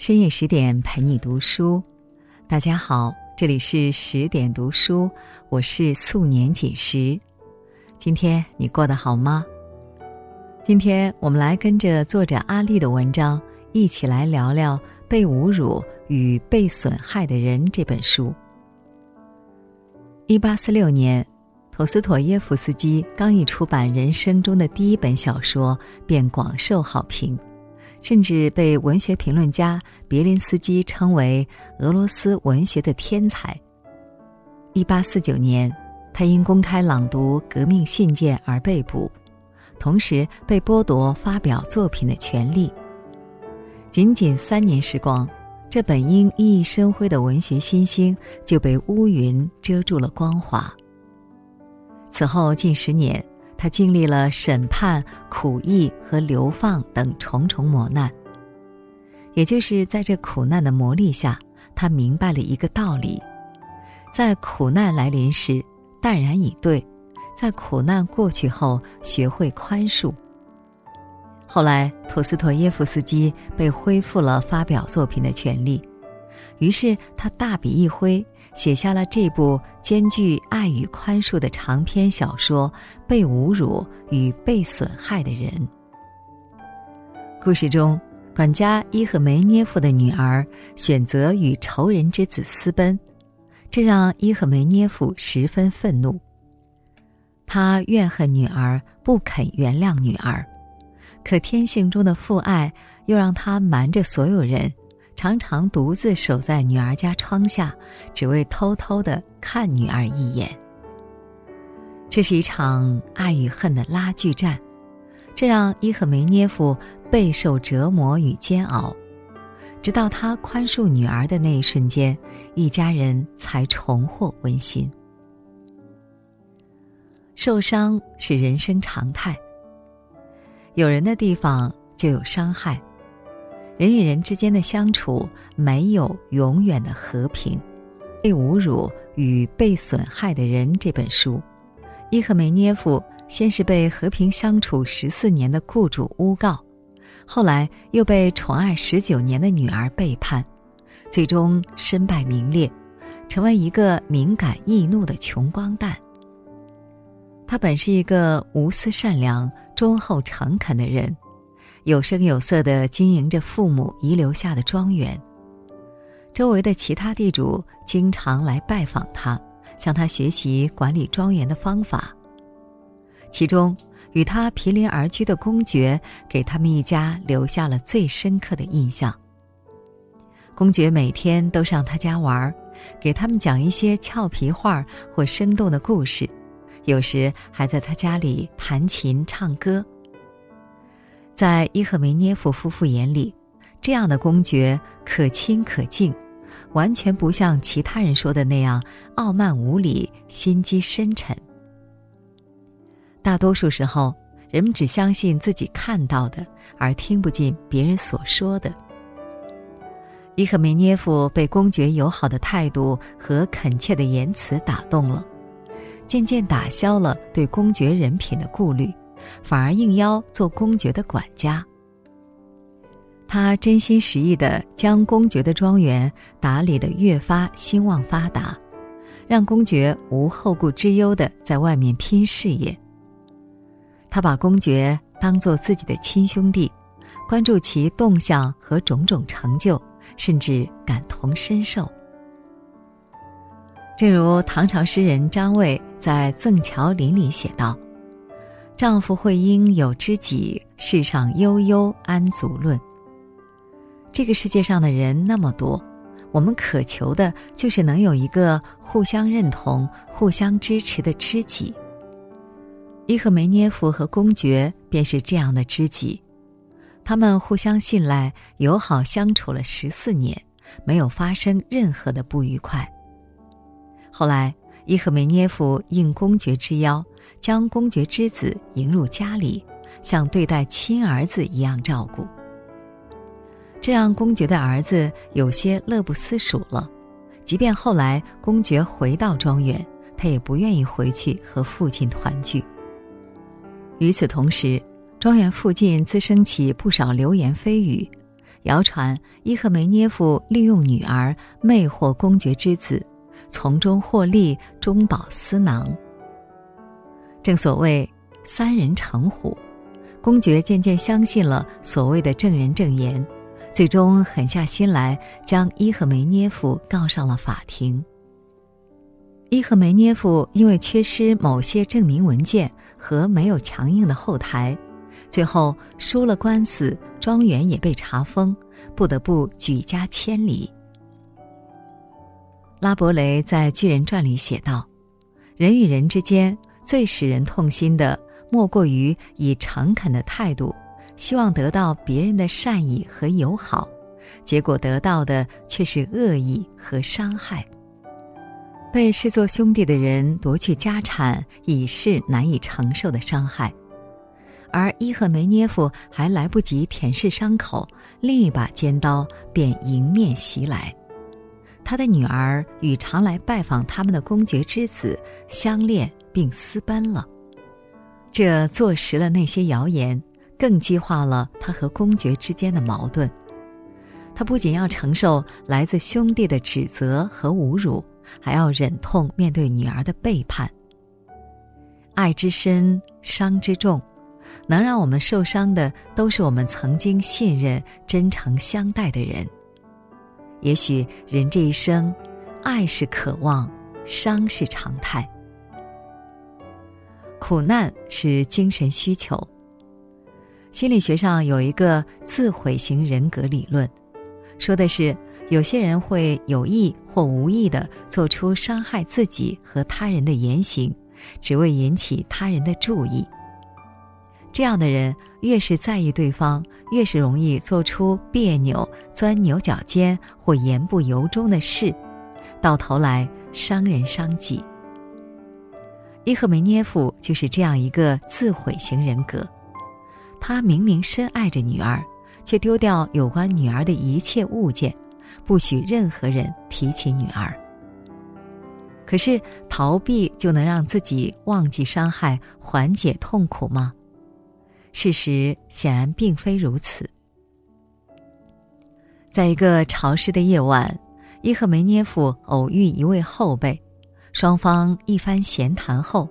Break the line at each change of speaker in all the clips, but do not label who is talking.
深夜十点陪你读书，大家好，这里是十点读书，我是素年锦时。今天你过得好吗？今天我们来跟着作者阿丽的文章，一起来聊聊《被侮辱与被损害的人》这本书。一八四六年，陀思妥耶夫斯基刚一出版人生中的第一本小说，便广受好评。甚至被文学评论家别林斯基称为俄罗斯文学的天才。一八四九年，他因公开朗读革命信件而被捕，同时被剥夺发表作品的权利。仅仅三年时光，这本应熠熠生辉的文学新星就被乌云遮住了光华。此后近十年。他经历了审判、苦役和流放等重重磨难。也就是在这苦难的磨砺下，他明白了一个道理：在苦难来临时，淡然以对；在苦难过去后，学会宽恕。后来，托斯托耶夫斯基被恢复了发表作品的权利，于是他大笔一挥。写下了这部兼具爱与宽恕的长篇小说《被侮辱与被损害的人》。故事中，管家伊赫梅涅夫的女儿选择与仇人之子私奔，这让伊赫梅涅夫十分愤怒。他怨恨女儿，不肯原谅女儿，可天性中的父爱又让他瞒着所有人。常常独自守在女儿家窗下，只为偷偷的看女儿一眼。这是一场爱与恨的拉锯战，这让伊赫梅涅夫备受折磨与煎熬，直到他宽恕女儿的那一瞬间，一家人才重获温馨。受伤是人生常态，有人的地方就有伤害。人与人之间的相处没有永远的和平，《被侮辱与被损害的人》这本书，伊赫梅涅夫先是被和平相处十四年的雇主诬告，后来又被宠爱十九年的女儿背叛，最终身败名裂，成为一个敏感易怒的穷光蛋。他本是一个无私善良、忠厚诚恳的人。有声有色地经营着父母遗留下的庄园，周围的其他地主经常来拜访他，向他学习管理庄园的方法。其中，与他毗邻而居的公爵给他们一家留下了最深刻的印象。公爵每天都上他家玩，给他们讲一些俏皮话或生动的故事，有时还在他家里弹琴唱歌。在伊赫梅涅夫夫妇眼里，这样的公爵可亲可敬，完全不像其他人说的那样傲慢无礼、心机深沉。大多数时候，人们只相信自己看到的，而听不进别人所说的。伊赫梅涅夫被公爵友好的态度和恳切的言辞打动了，渐渐打消了对公爵人品的顾虑。反而应邀做公爵的管家。他真心实意的将公爵的庄园打理得越发兴旺发达，让公爵无后顾之忧的在外面拼事业。他把公爵当做自己的亲兄弟，关注其动向和种种成就，甚至感同身受。正如唐朝诗人张卫在《赠乔林》里写道。丈夫会应有知己，世上悠悠安足论。这个世界上的人那么多，我们渴求的就是能有一个互相认同、互相支持的知己。伊赫梅涅夫和公爵便是这样的知己，他们互相信赖、友好相处了十四年，没有发生任何的不愉快。后来，伊赫梅涅夫应公爵之邀。将公爵之子迎入家里，像对待亲儿子一样照顾。这让公爵的儿子有些乐不思蜀了。即便后来公爵回到庄园，他也不愿意回去和父亲团聚。与此同时，庄园附近滋生起不少流言蜚语，谣传伊赫梅涅夫利用女儿魅惑公爵之子，从中获利，中饱私囊。正所谓三人成虎，公爵渐渐相信了所谓的证人证言，最终狠下心来将伊赫梅涅夫告上了法庭。伊赫梅涅夫因为缺失某些证明文件和没有强硬的后台，最后输了官司，庄园也被查封，不得不举家迁离。拉伯雷在《巨人传》里写道：“人与人之间最使人痛心的，莫过于以诚恳的态度，希望得到别人的善意和友好，结果得到的却是恶意和伤害。”被视作兄弟的人夺去家产，已是难以承受的伤害，而伊赫梅涅夫还来不及舔舐伤口，另一把尖刀便迎面袭来。他的女儿与常来拜访他们的公爵之子相恋并私奔了，这坐实了那些谣言，更激化了他和公爵之间的矛盾。他不仅要承受来自兄弟的指责和侮辱。还要忍痛面对女儿的背叛。爱之深，伤之重，能让我们受伤的都是我们曾经信任、真诚相待的人。也许人这一生，爱是渴望，伤是常态。苦难是精神需求。心理学上有一个自毁型人格理论，说的是。有些人会有意或无意的做出伤害自己和他人的言行，只为引起他人的注意。这样的人越是在意对方，越是容易做出别扭、钻牛角尖或言不由衷的事，到头来伤人伤己。伊赫梅涅夫就是这样一个自毁型人格，他明明深爱着女儿，却丢掉有关女儿的一切物件。不许任何人提起女儿。可是逃避就能让自己忘记伤害、缓解痛苦吗？事实显然并非如此。在一个潮湿的夜晚，伊赫梅涅夫偶遇一位后辈，双方一番闲谈后，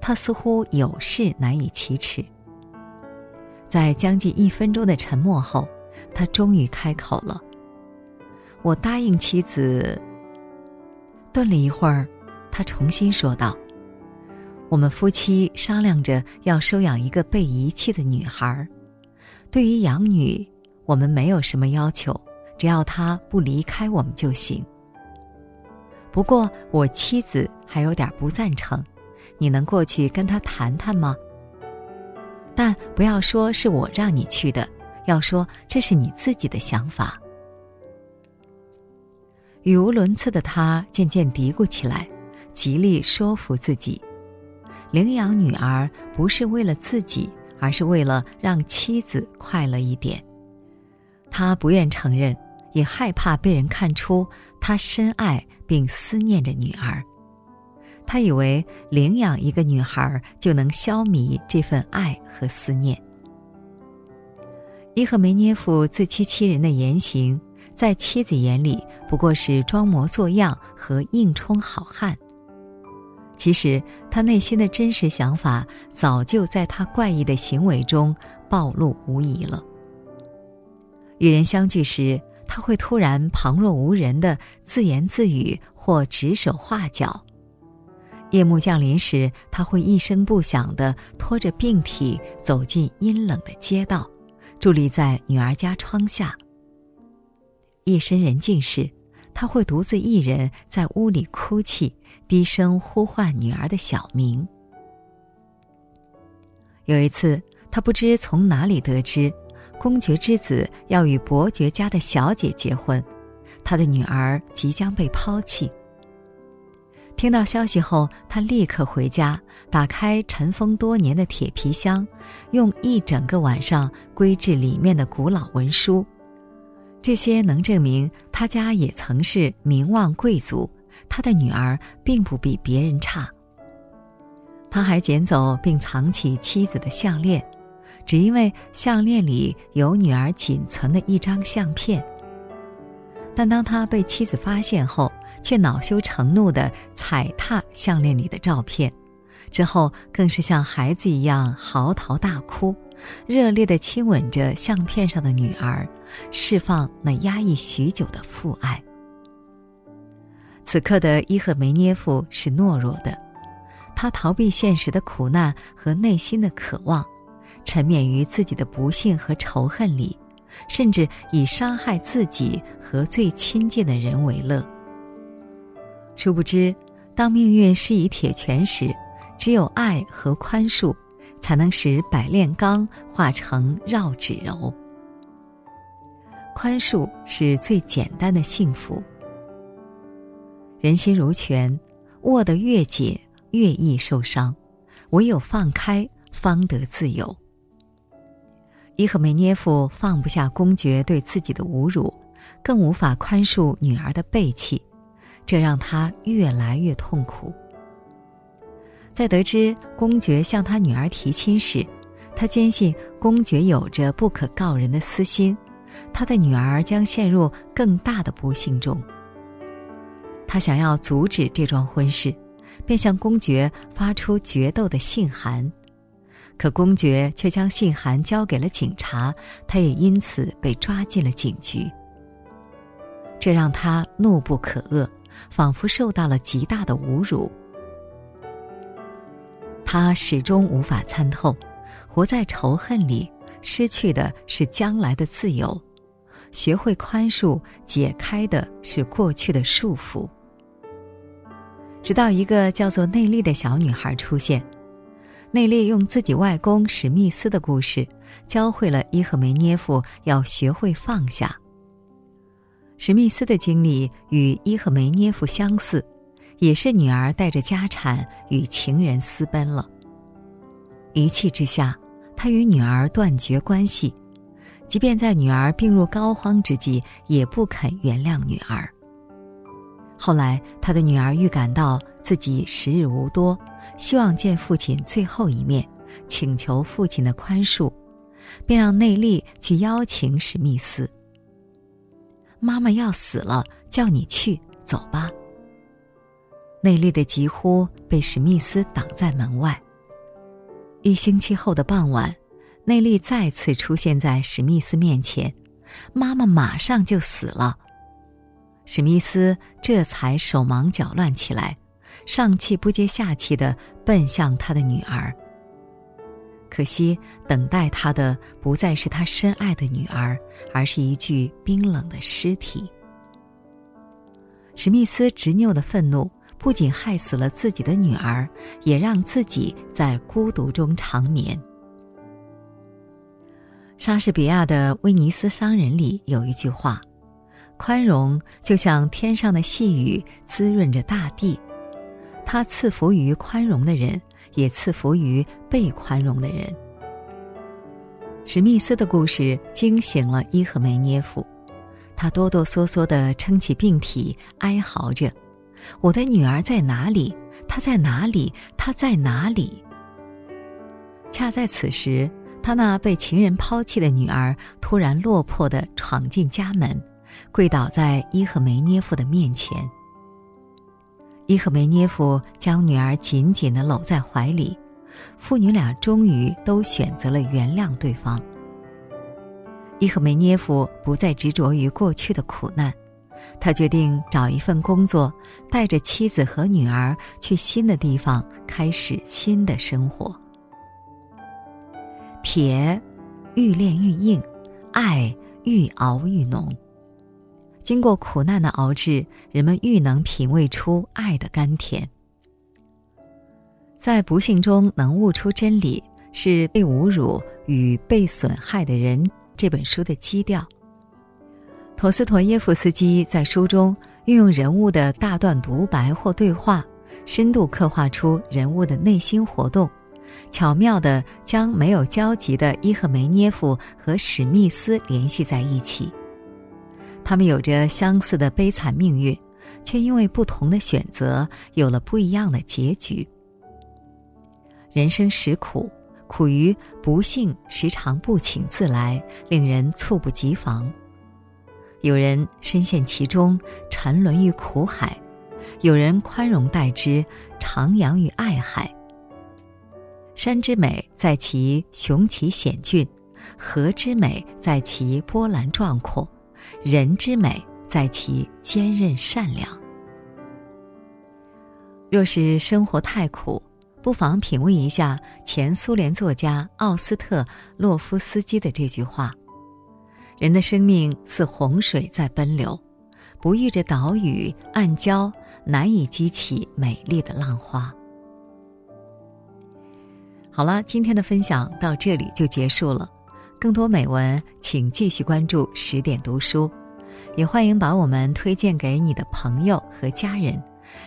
他似乎有事难以启齿。在将近一分钟的沉默后，他终于开口了。我答应妻子。顿了一会儿，他重新说道：“我们夫妻商量着要收养一个被遗弃的女孩。对于养女，我们没有什么要求，只要她不离开我们就行。不过我妻子还有点不赞成，你能过去跟她谈谈吗？但不要说是我让你去的，要说这是你自己的想法。”语无伦次的他渐渐嘀咕起来，极力说服自己：领养女儿不是为了自己，而是为了让妻子快乐一点。他不愿承认，也害怕被人看出他深爱并思念着女儿。他以为领养一个女孩就能消弭这份爱和思念。伊赫梅涅夫自欺欺人的言行。在妻子眼里，不过是装模作样和硬充好汉。其实，他内心的真实想法早就在他怪异的行为中暴露无遗了。与人相聚时，他会突然旁若无人的自言自语或指手画脚；夜幕降临时，他会一声不响的拖着病体走进阴冷的街道，伫立在女儿家窗下。夜深人静时，他会独自一人在屋里哭泣，低声呼唤女儿的小名。有一次，他不知从哪里得知，公爵之子要与伯爵家的小姐结婚，他的女儿即将被抛弃。听到消息后，他立刻回家，打开尘封多年的铁皮箱，用一整个晚上归置里面的古老文书。这些能证明他家也曾是名望贵族，他的女儿并不比别人差。他还捡走并藏起妻子的项链，只因为项链里有女儿仅存的一张相片。但当他被妻子发现后，却恼羞成怒地踩踏项链里的照片，之后更是像孩子一样嚎啕大哭，热烈地亲吻着相片上的女儿，释放那压抑许久的父爱。此刻的伊赫梅涅夫是懦弱的，他逃避现实的苦难和内心的渴望，沉湎于自己的不幸和仇恨里。甚至以伤害自己和最亲近的人为乐。殊不知，当命运施以铁拳时，只有爱和宽恕，才能使百炼钢化成绕指柔。宽恕是最简单的幸福。人心如拳，握得越紧，越易受伤；唯有放开，方得自由。伊赫梅涅夫放不下公爵对自己的侮辱，更无法宽恕女儿的背弃，这让他越来越痛苦。在得知公爵向他女儿提亲时，他坚信公爵有着不可告人的私心，他的女儿将陷入更大的不幸中。他想要阻止这桩婚事，便向公爵发出决斗的信函。可公爵却将信函交给了警察，他也因此被抓进了警局。这让他怒不可遏，仿佛受到了极大的侮辱。他始终无法参透，活在仇恨里，失去的是将来的自由；学会宽恕，解开的是过去的束缚。直到一个叫做内利的小女孩出现。内利用自己外公史密斯的故事，教会了伊赫梅涅夫要学会放下。史密斯的经历与伊赫梅涅夫相似，也是女儿带着家产与情人私奔了。一气之下，他与女儿断绝关系，即便在女儿病入膏肓之际，也不肯原谅女儿。后来，他的女儿预感到自己时日无多。希望见父亲最后一面，请求父亲的宽恕，便让内利去邀请史密斯。妈妈要死了，叫你去，走吧。内利的疾呼被史密斯挡在门外。一星期后的傍晚，内利再次出现在史密斯面前，妈妈马上就死了。史密斯这才手忙脚乱起来。上气不接下气的奔向他的女儿。可惜，等待他的不再是他深爱的女儿，而是一具冰冷的尸体。史密斯执拗的愤怒不仅害死了自己的女儿，也让自己在孤独中长眠。莎士比亚的《威尼斯商人》里有一句话：“宽容就像天上的细雨，滋润着大地。”他赐福于宽容的人，也赐福于被宽容的人。史密斯的故事惊醒了伊赫梅涅夫，他哆哆嗦嗦地撑起病体，哀嚎着：“我的女儿在哪里？她在哪里？她在哪里？”恰在此时，他那被情人抛弃的女儿突然落魄地闯进家门，跪倒在伊赫梅涅夫的面前。伊赫梅涅夫将女儿紧紧地搂在怀里，父女俩终于都选择了原谅对方。伊赫梅涅夫不再执着于过去的苦难，他决定找一份工作，带着妻子和女儿去新的地方开始新的生活。铁，愈炼愈硬；爱，愈熬愈浓。经过苦难的熬制，人们愈能品味出爱的甘甜。在不幸中能悟出真理，是被侮辱与被损害的人这本书的基调。陀思妥耶夫斯基在书中运用人物的大段独白或对话，深度刻画出人物的内心活动，巧妙地将没有交集的伊赫梅涅夫和史密斯联系在一起。他们有着相似的悲惨命运，却因为不同的选择有了不一样的结局。人生实苦，苦于不幸时常不请自来，令人猝不及防；有人深陷其中，沉沦于苦海；有人宽容待之，徜徉于爱海。山之美在其雄奇险峻，河之美在其波澜壮阔，人之美在其坚韧善良。若是生活太苦，不妨品味一下前苏联作家奥斯特洛夫斯基的这句话：“人的生命似洪水在奔流，不遇着岛屿暗礁，难以激起美丽的浪花。”好了，今天的分享到这里就结束了。更多美文，请继续关注十点读书，也欢迎把我们推荐给你的朋友和家人。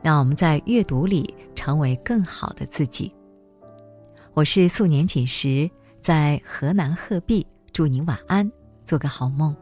让我们在阅读里成为更好的自己。我是素年锦时，在河南鹤壁，祝你晚安，做个好梦。